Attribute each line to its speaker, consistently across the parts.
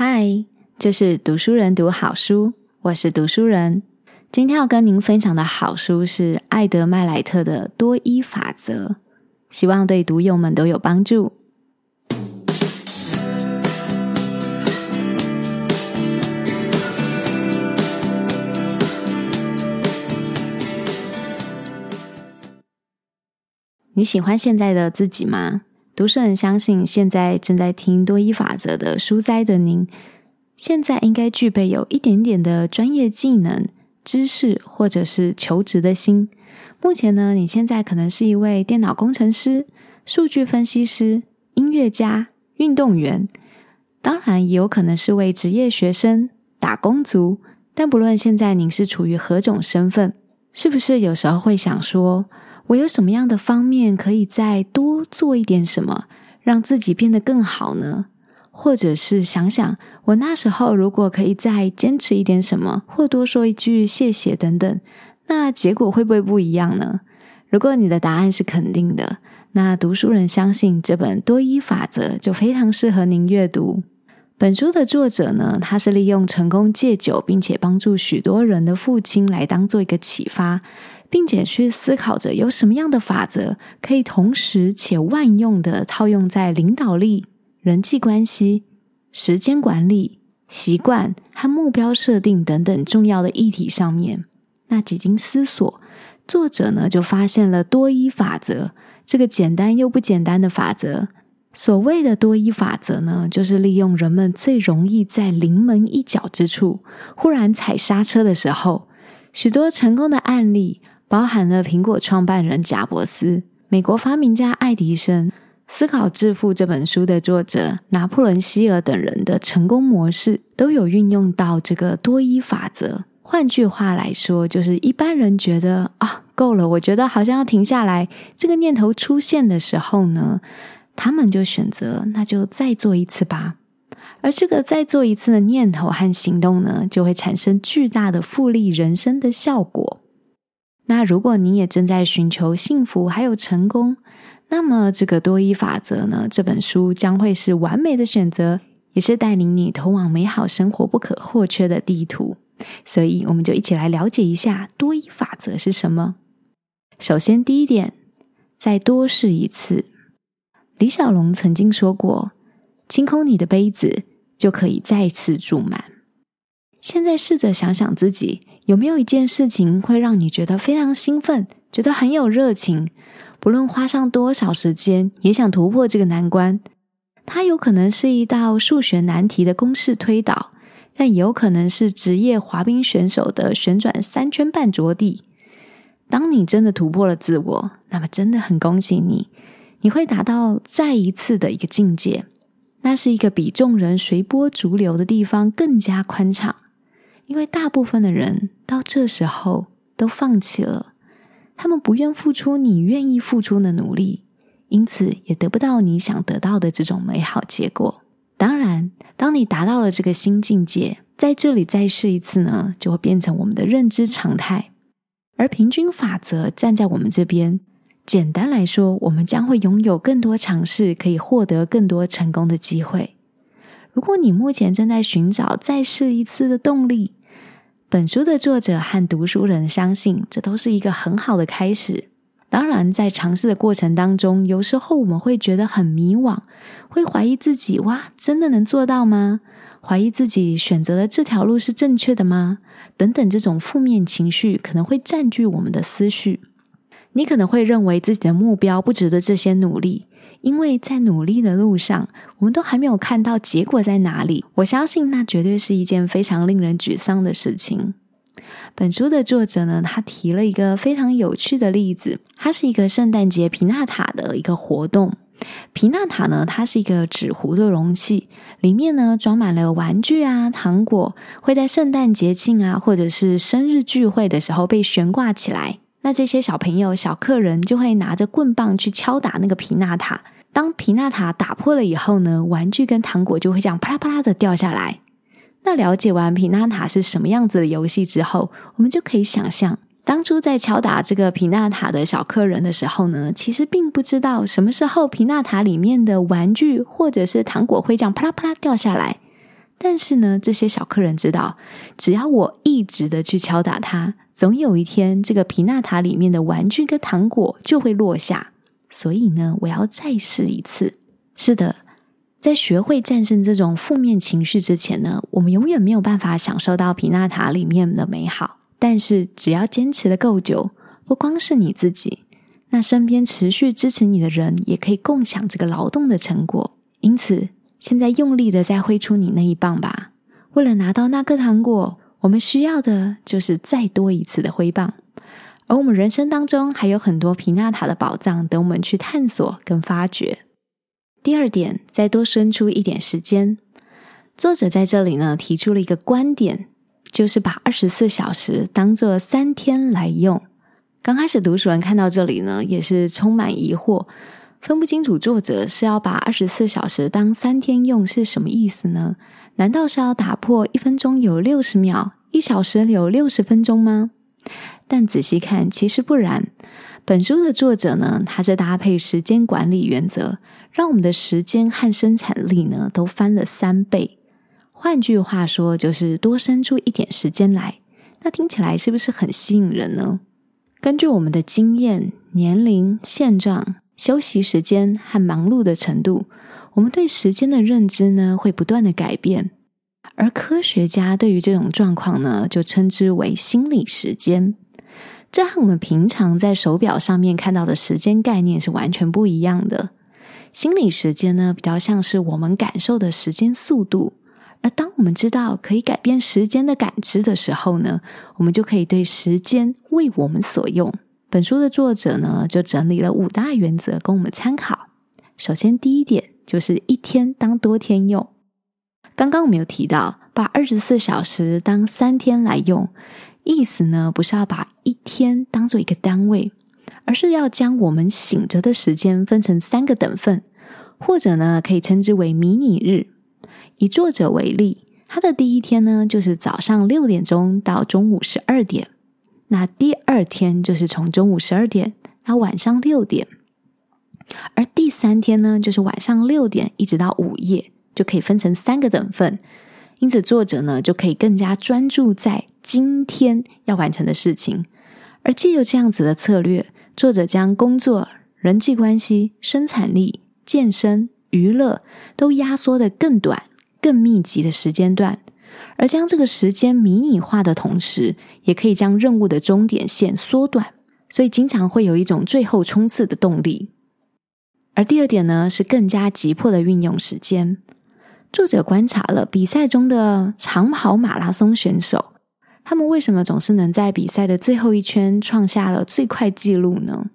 Speaker 1: 嗨，这是读书人读好书，我是读书人。今天要跟您分享的好书是艾德麦莱特的《多一法则》，希望对读友们都有帮助。你喜欢现在的自己吗？读书人相信，现在正在听多一法则的书斋的您，现在应该具备有一点点的专业技能、知识，或者是求职的心。目前呢，你现在可能是一位电脑工程师、数据分析师、音乐家、运动员，当然也有可能是位职业学生、打工族。但不论现在您是处于何种身份，是不是有时候会想说，我有什么样的方面可以再多做一点什么，让自己变得更好呢？或者是想想，我那时候如果可以再坚持一点什么，或多说一句谢谢等等，那结果会不会不一样呢？如果你的答案是肯定的，那读书人相信这本多一法则就非常适合您阅读。本书的作者呢，他是利用成功戒酒并且帮助许多人的父亲来当做一个启发。并且去思考着有什么样的法则可以同时且万用的套用在领导力、人际关系、时间管理、习惯和目标设定等等重要的议题上面。那几经思索，作者呢就发现了多一法则这个简单又不简单的法则。所谓的多一法则呢，就是利用人们最容易在临门一脚之处忽然踩刹车的时候，许多成功的案例。包含了苹果创办人贾伯斯、美国发明家爱迪生、《思考致富》这本书的作者拿破仑希尔等人的成功模式，都有运用到这个多一法则。换句话来说，就是一般人觉得啊，够了，我觉得好像要停下来。这个念头出现的时候呢，他们就选择那就再做一次吧。而这个再做一次的念头和行动呢，就会产生巨大的复利人生的效果。那如果你也正在寻求幸福还有成功，那么这个多一法则呢，这本书将会是完美的选择，也是带领你通往美好生活不可或缺的地图。所以，我们就一起来了解一下多一法则是什么。首先，第一点，再多试一次。李小龙曾经说过：“清空你的杯子，就可以再次注满。”现在试着想想自己。有没有一件事情会让你觉得非常兴奋，觉得很有热情？不论花上多少时间，也想突破这个难关。它有可能是一道数学难题的公式推导，但也有可能是职业滑冰选手的旋转三圈半着地。当你真的突破了自我，那么真的很恭喜你，你会达到再一次的一个境界。那是一个比众人随波逐流的地方更加宽敞。因为大部分的人到这时候都放弃了，他们不愿付出你愿意付出的努力，因此也得不到你想得到的这种美好结果。当然，当你达到了这个新境界，在这里再试一次呢，就会变成我们的认知常态。而平均法则站在我们这边，简单来说，我们将会拥有更多尝试，可以获得更多成功的机会。如果你目前正在寻找再试一次的动力，本书的作者和读书人相信，这都是一个很好的开始。当然，在尝试的过程当中，有时候我们会觉得很迷惘，会怀疑自己：哇，真的能做到吗？怀疑自己选择的这条路是正确的吗？等等，这种负面情绪可能会占据我们的思绪。你可能会认为自己的目标不值得这些努力。因为在努力的路上，我们都还没有看到结果在哪里。我相信那绝对是一件非常令人沮丧的事情。本书的作者呢，他提了一个非常有趣的例子，它是一个圣诞节皮纳塔的一个活动。皮纳塔呢，它是一个纸糊的容器，里面呢装满了玩具啊、糖果，会在圣诞节庆啊或者是生日聚会的时候被悬挂起来。那这些小朋友、小客人就会拿着棍棒去敲打那个皮纳塔。当皮纳塔打破了以后呢，玩具跟糖果就会这样啪啦啪啦的掉下来。那了解完皮纳塔是什么样子的游戏之后，我们就可以想象，当初在敲打这个皮纳塔的小客人的时候呢，其实并不知道什么时候皮纳塔里面的玩具或者是糖果会这样啪啦啪啦掉下来。但是呢，这些小客人知道，只要我一直的去敲打它，总有一天这个皮纳塔里面的玩具跟糖果就会落下。所以呢，我要再试一次。是的，在学会战胜这种负面情绪之前呢，我们永远没有办法享受到皮纳塔里面的美好。但是只要坚持的够久，不光是你自己，那身边持续支持你的人也可以共享这个劳动的成果。因此，现在用力的再挥出你那一棒吧！为了拿到那颗糖果，我们需要的就是再多一次的挥棒。而我们人生当中还有很多皮纳塔的宝藏等我们去探索跟发掘。第二点，再多生出一点时间。作者在这里呢提出了一个观点，就是把二十四小时当做三天来用。刚开始读书人看到这里呢，也是充满疑惑。分不清楚作者是要把二十四小时当三天用是什么意思呢？难道是要打破一分钟有六十秒，一小时有六十分钟吗？但仔细看，其实不然。本书的作者呢，他是搭配时间管理原则，让我们的时间和生产力呢都翻了三倍。换句话说，就是多生出一点时间来。那听起来是不是很吸引人呢？根据我们的经验、年龄、现状。休息时间和忙碌的程度，我们对时间的认知呢会不断的改变，而科学家对于这种状况呢就称之为心理时间。这和我们平常在手表上面看到的时间概念是完全不一样的。心理时间呢比较像是我们感受的时间速度，而当我们知道可以改变时间的感知的时候呢，我们就可以对时间为我们所用。本书的作者呢，就整理了五大原则供我们参考。首先，第一点就是一天当多天用。刚刚我们有提到，把二十四小时当三天来用，意思呢，不是要把一天当做一个单位，而是要将我们醒着的时间分成三个等份，或者呢，可以称之为迷你日。以作者为例，他的第一天呢，就是早上六点钟到中午十二点。那第二天就是从中午十二点到晚上六点，而第三天呢，就是晚上六点一直到午夜，就可以分成三个等份。因此，作者呢就可以更加专注在今天要完成的事情。而借由这样子的策略，作者将工作、人际关系、生产力、健身、娱乐都压缩得更短、更密集的时间段。而将这个时间迷你化的同时，也可以将任务的终点线缩短，所以经常会有一种最后冲刺的动力。而第二点呢，是更加急迫的运用时间。作者观察了比赛中的长跑马拉松选手，他们为什么总是能在比赛的最后一圈创下了最快纪录呢？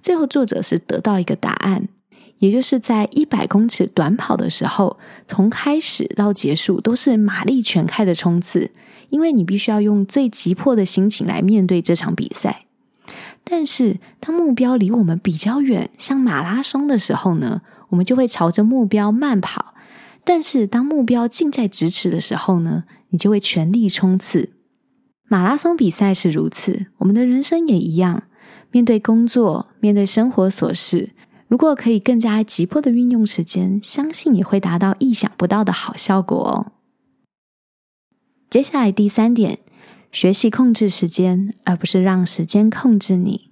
Speaker 1: 最后，作者是得到一个答案。也就是在一百公尺短跑的时候，从开始到结束都是马力全开的冲刺，因为你必须要用最急迫的心情来面对这场比赛。但是，当目标离我们比较远，像马拉松的时候呢，我们就会朝着目标慢跑；但是，当目标近在咫尺的时候呢，你就会全力冲刺。马拉松比赛是如此，我们的人生也一样，面对工作，面对生活琐事。如果可以更加急迫的运用时间，相信也会达到意想不到的好效果哦。接下来第三点，学习控制时间，而不是让时间控制你。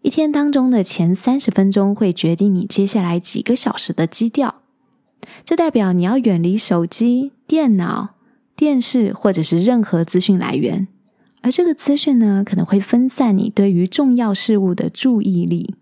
Speaker 1: 一天当中的前三十分钟会决定你接下来几个小时的基调。这代表你要远离手机、电脑、电视或者是任何资讯来源，而这个资讯呢，可能会分散你对于重要事物的注意力。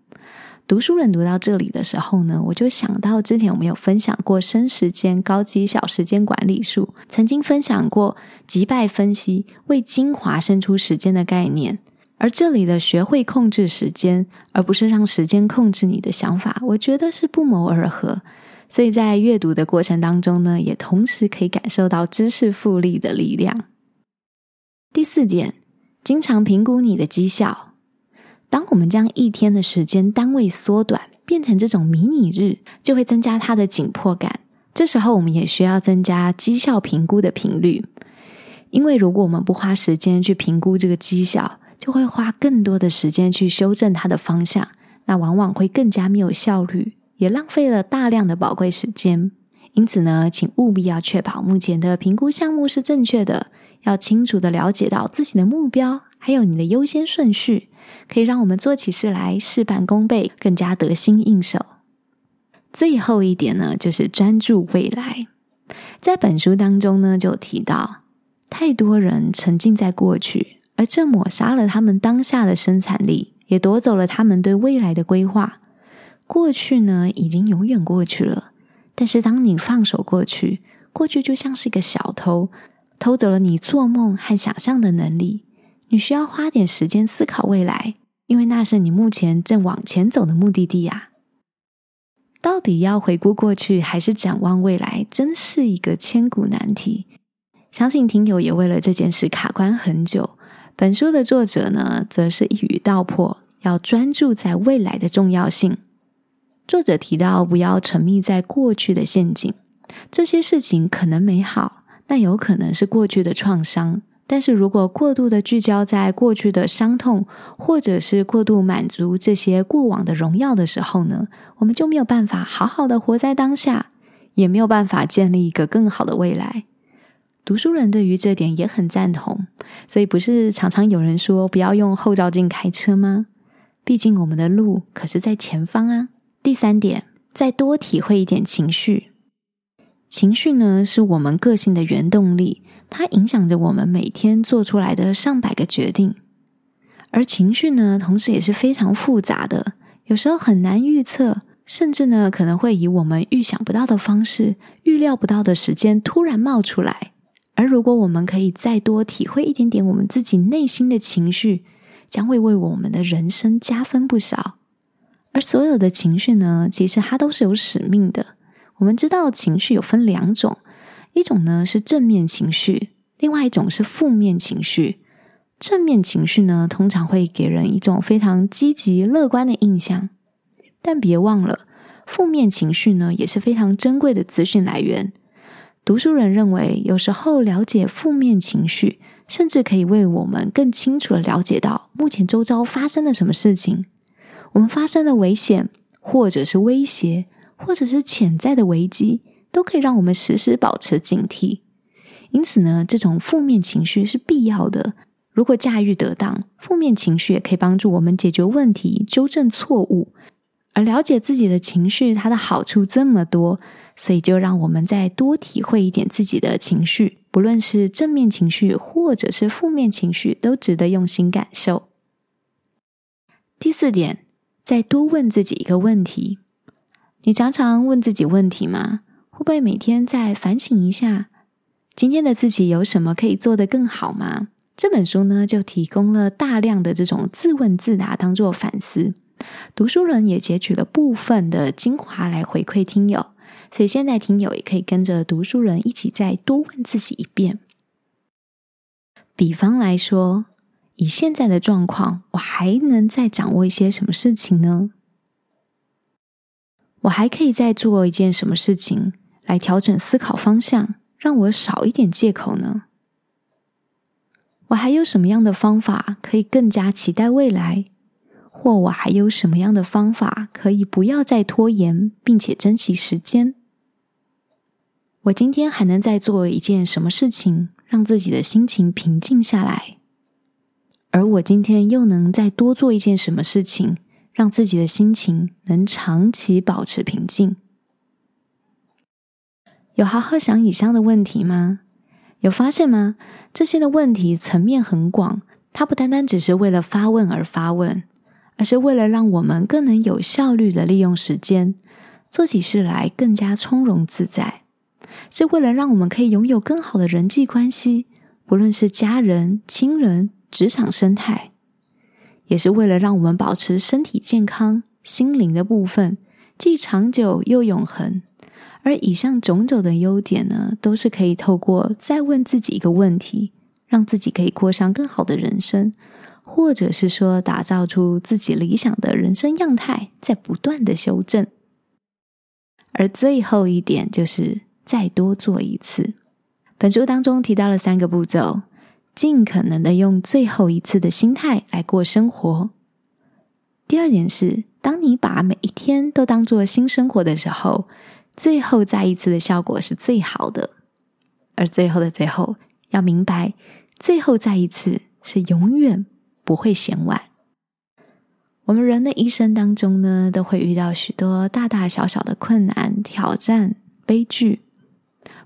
Speaker 1: 读书人读到这里的时候呢，我就想到之前我们有分享过深时间高绩效时间管理术，曾经分享过击败分析为精华生出时间的概念，而这里的学会控制时间，而不是让时间控制你的想法，我觉得是不谋而合。所以在阅读的过程当中呢，也同时可以感受到知识复利的力量。第四点，经常评估你的绩效。当我们将一天的时间单位缩短，变成这种迷你日，就会增加它的紧迫感。这时候，我们也需要增加绩效评估的频率，因为如果我们不花时间去评估这个绩效，就会花更多的时间去修正它的方向，那往往会更加没有效率，也浪费了大量的宝贵时间。因此呢，请务必要确保目前的评估项目是正确的，要清楚地了解到自己的目标，还有你的优先顺序，可以让我们做起事来事半功倍，更加得心应手。最后一点呢，就是专注未来。在本书当中呢，就提到太多人沉浸在过去，而这抹杀了他们当下的生产力，也夺走了他们对未来的规划。过去呢，已经永远过去了。但是，当你放手过去，过去就像是一个小偷，偷走了你做梦和想象的能力。你需要花点时间思考未来，因为那是你目前正往前走的目的地啊。到底要回顾过去，还是展望未来，真是一个千古难题。相信听友也为了这件事卡关很久。本书的作者呢，则是一语道破，要专注在未来的重要性。作者提到，不要沉迷在过去的陷阱。这些事情可能美好，但有可能是过去的创伤。但是如果过度的聚焦在过去的伤痛，或者是过度满足这些过往的荣耀的时候呢，我们就没有办法好好的活在当下，也没有办法建立一个更好的未来。读书人对于这点也很赞同，所以不是常常有人说不要用后照镜开车吗？毕竟我们的路可是在前方啊。第三点，再多体会一点情绪。情绪呢，是我们个性的原动力，它影响着我们每天做出来的上百个决定。而情绪呢，同时也是非常复杂的，有时候很难预测，甚至呢，可能会以我们预想不到的方式、预料不到的时间突然冒出来。而如果我们可以再多体会一点点我们自己内心的情绪，将会为我们的人生加分不少。而所有的情绪呢，其实它都是有使命的。我们知道情绪有分两种，一种呢是正面情绪，另外一种是负面情绪。正面情绪呢，通常会给人一种非常积极乐观的印象。但别忘了，负面情绪呢也是非常珍贵的资讯来源。读书人认为，有时候了解负面情绪，甚至可以为我们更清楚地了解到目前周遭发生了什么事情。我们发生了危险，或者是威胁，或者是潜在的危机，都可以让我们时时保持警惕。因此呢，这种负面情绪是必要的。如果驾驭得当，负面情绪也可以帮助我们解决问题、纠正错误。而了解自己的情绪，它的好处这么多，所以就让我们再多体会一点自己的情绪，不论是正面情绪或者是负面情绪，都值得用心感受。第四点。再多问自己一个问题：你常常问自己问题吗？会不会每天再反省一下，今天的自己有什么可以做得更好吗？这本书呢，就提供了大量的这种自问自答，当做反思。读书人也截取了部分的精华来回馈听友，所以现在听友也可以跟着读书人一起再多问自己一遍。比方来说。以现在的状况，我还能再掌握一些什么事情呢？我还可以再做一件什么事情来调整思考方向，让我少一点借口呢？我还有什么样的方法可以更加期待未来？或我还有什么样的方法可以不要再拖延，并且珍惜时间？我今天还能再做一件什么事情，让自己的心情平静下来？而我今天又能再多做一件什么事情，让自己的心情能长期保持平静？有好好想以上的问题吗？有发现吗？这些的问题层面很广，它不单单只是为了发问而发问，而是为了让我们更能有效率的利用时间，做起事来更加从容自在，是为了让我们可以拥有更好的人际关系，不论是家人、亲人。职场生态，也是为了让我们保持身体健康、心灵的部分既长久又永恒。而以上种种的优点呢，都是可以透过再问自己一个问题，让自己可以过上更好的人生，或者是说打造出自己理想的人生样态，在不断的修正。而最后一点就是再多做一次。本书当中提到了三个步骤。尽可能的用最后一次的心态来过生活。第二点是，当你把每一天都当做新生活的时候，最后再一次的效果是最好的。而最后的最后，要明白，最后再一次是永远不会嫌晚。我们人的一生当中呢，都会遇到许多大大小小的困难、挑战、悲剧，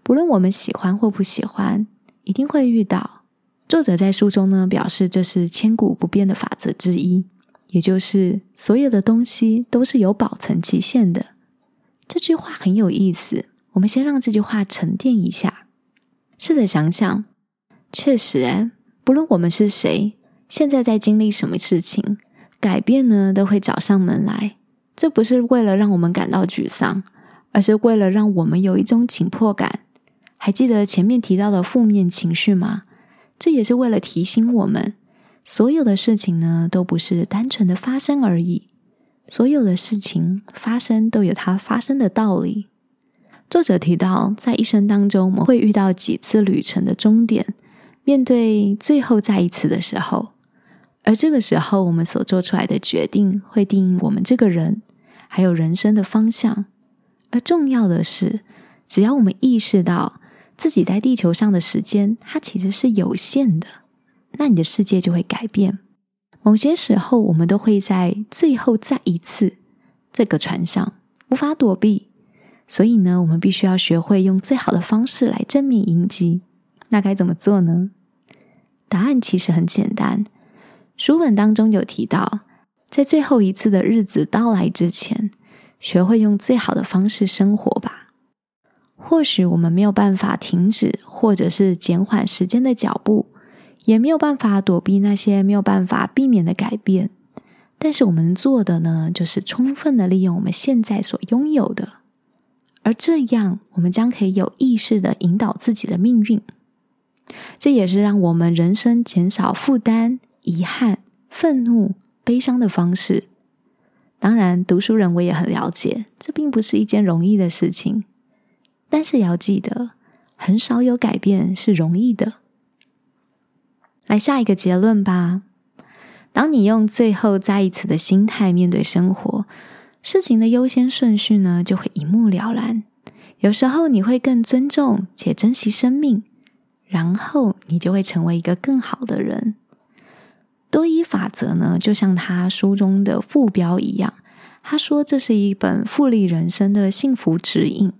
Speaker 1: 不论我们喜欢或不喜欢，一定会遇到。作者在书中呢表示，这是千古不变的法则之一，也就是所有的东西都是有保存期限的。这句话很有意思，我们先让这句话沉淀一下。试着想想，确实，哎，不论我们是谁，现在在经历什么事情。改变呢，都会找上门来。这不是为了让我们感到沮丧，而是为了让我们有一种紧迫感。还记得前面提到的负面情绪吗？这也是为了提醒我们，所有的事情呢，都不是单纯的发生而已。所有的事情发生都有它发生的道理。作者提到，在一生当中，我们会遇到几次旅程的终点，面对最后再一次的时候。而这个时候，我们所做出来的决定会定义我们这个人，还有人生的方向。而重要的是，只要我们意识到自己在地球上的时间，它其实是有限的，那你的世界就会改变。某些时候，我们都会在最后再一次这个船上，无法躲避。所以呢，我们必须要学会用最好的方式来正面迎击。那该怎么做呢？答案其实很简单。书本当中有提到，在最后一次的日子到来之前，学会用最好的方式生活吧。或许我们没有办法停止，或者是减缓时间的脚步，也没有办法躲避那些没有办法避免的改变。但是我们能做的呢，就是充分的利用我们现在所拥有的，而这样我们将可以有意识的引导自己的命运。这也是让我们人生减少负担。遗憾、愤怒、悲伤的方式，当然，读书人我也很了解，这并不是一件容易的事情。但是也要记得，很少有改变是容易的。来下一个结论吧。当你用最后再一次的心态面对生活，事情的优先顺序呢，就会一目了然。有时候你会更尊重且珍惜生命，然后你就会成为一个更好的人。多一法则呢，就像他书中的副标一样，他说这是一本复利人生的幸福指引，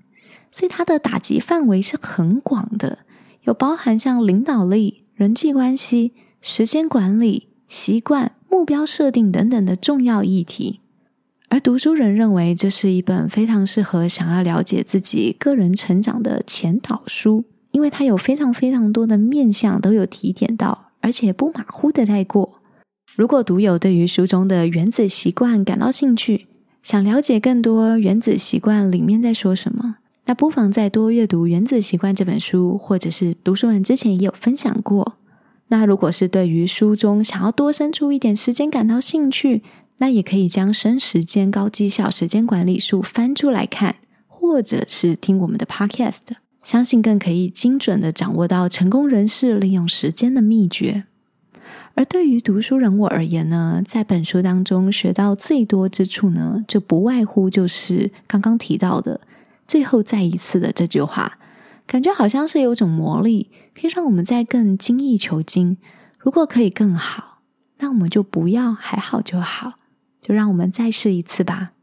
Speaker 1: 所以它的打击范围是很广的，有包含像领导力、人际关系、时间管理、习惯、目标设定等等的重要议题。而读书人认为这是一本非常适合想要了解自己个人成长的前导书，因为它有非常非常多的面向都有提点到，而且不马虎的带过。如果读友对于书中的原子习惯感到兴趣，想了解更多原子习惯里面在说什么，那不妨再多阅读《原子习惯》这本书，或者是读书人之前也有分享过。那如果是对于书中想要多生出一点时间感到兴趣，那也可以将《生时间高绩效时间管理术》翻出来看，或者是听我们的 Podcast，相信更可以精准的掌握到成功人士利用时间的秘诀。而对于读书人我而言呢，在本书当中学到最多之处呢，就不外乎就是刚刚提到的“最后再一次”的这句话，感觉好像是有种魔力，可以让我们再更精益求精。如果可以更好，那我们就不要还好就好，就让我们再试一次吧。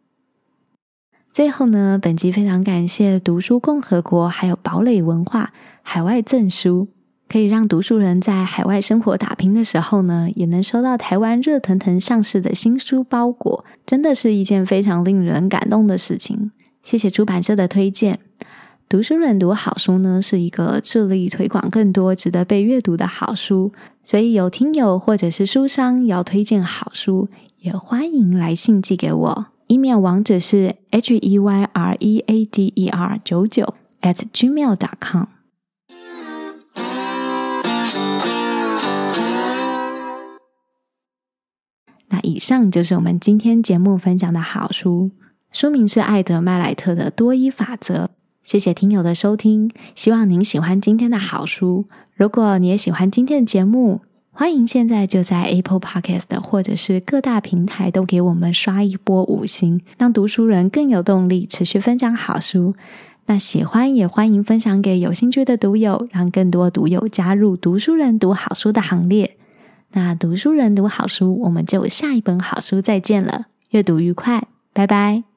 Speaker 1: 最后呢，本集非常感谢读书共和国还有堡垒文化海外赠书。可以让读书人在海外生活打拼的时候呢，也能收到台湾热腾腾上市的新书包裹，真的是一件非常令人感动的事情。谢谢出版社的推荐。读书人读好书呢，是一个致力推广更多值得被阅读的好书，所以有听友或者是书商要推荐好书，也欢迎来信寄给我。email 网址是 h e y r e a d e r 九九 at gmail dot com。那以上就是我们今天节目分享的好书，书名是艾德麦莱特的《多一法则》。谢谢听友的收听，希望您喜欢今天的好书。如果你也喜欢今天的节目，欢迎现在就在 Apple Podcast 或者是各大平台都给我们刷一波五星，让读书人更有动力持续分享好书。那喜欢也欢迎分享给有兴趣的读友，让更多读友加入读书人读好书的行列。那读书人读好书，我们就下一本好书再见了，阅读愉快，拜拜。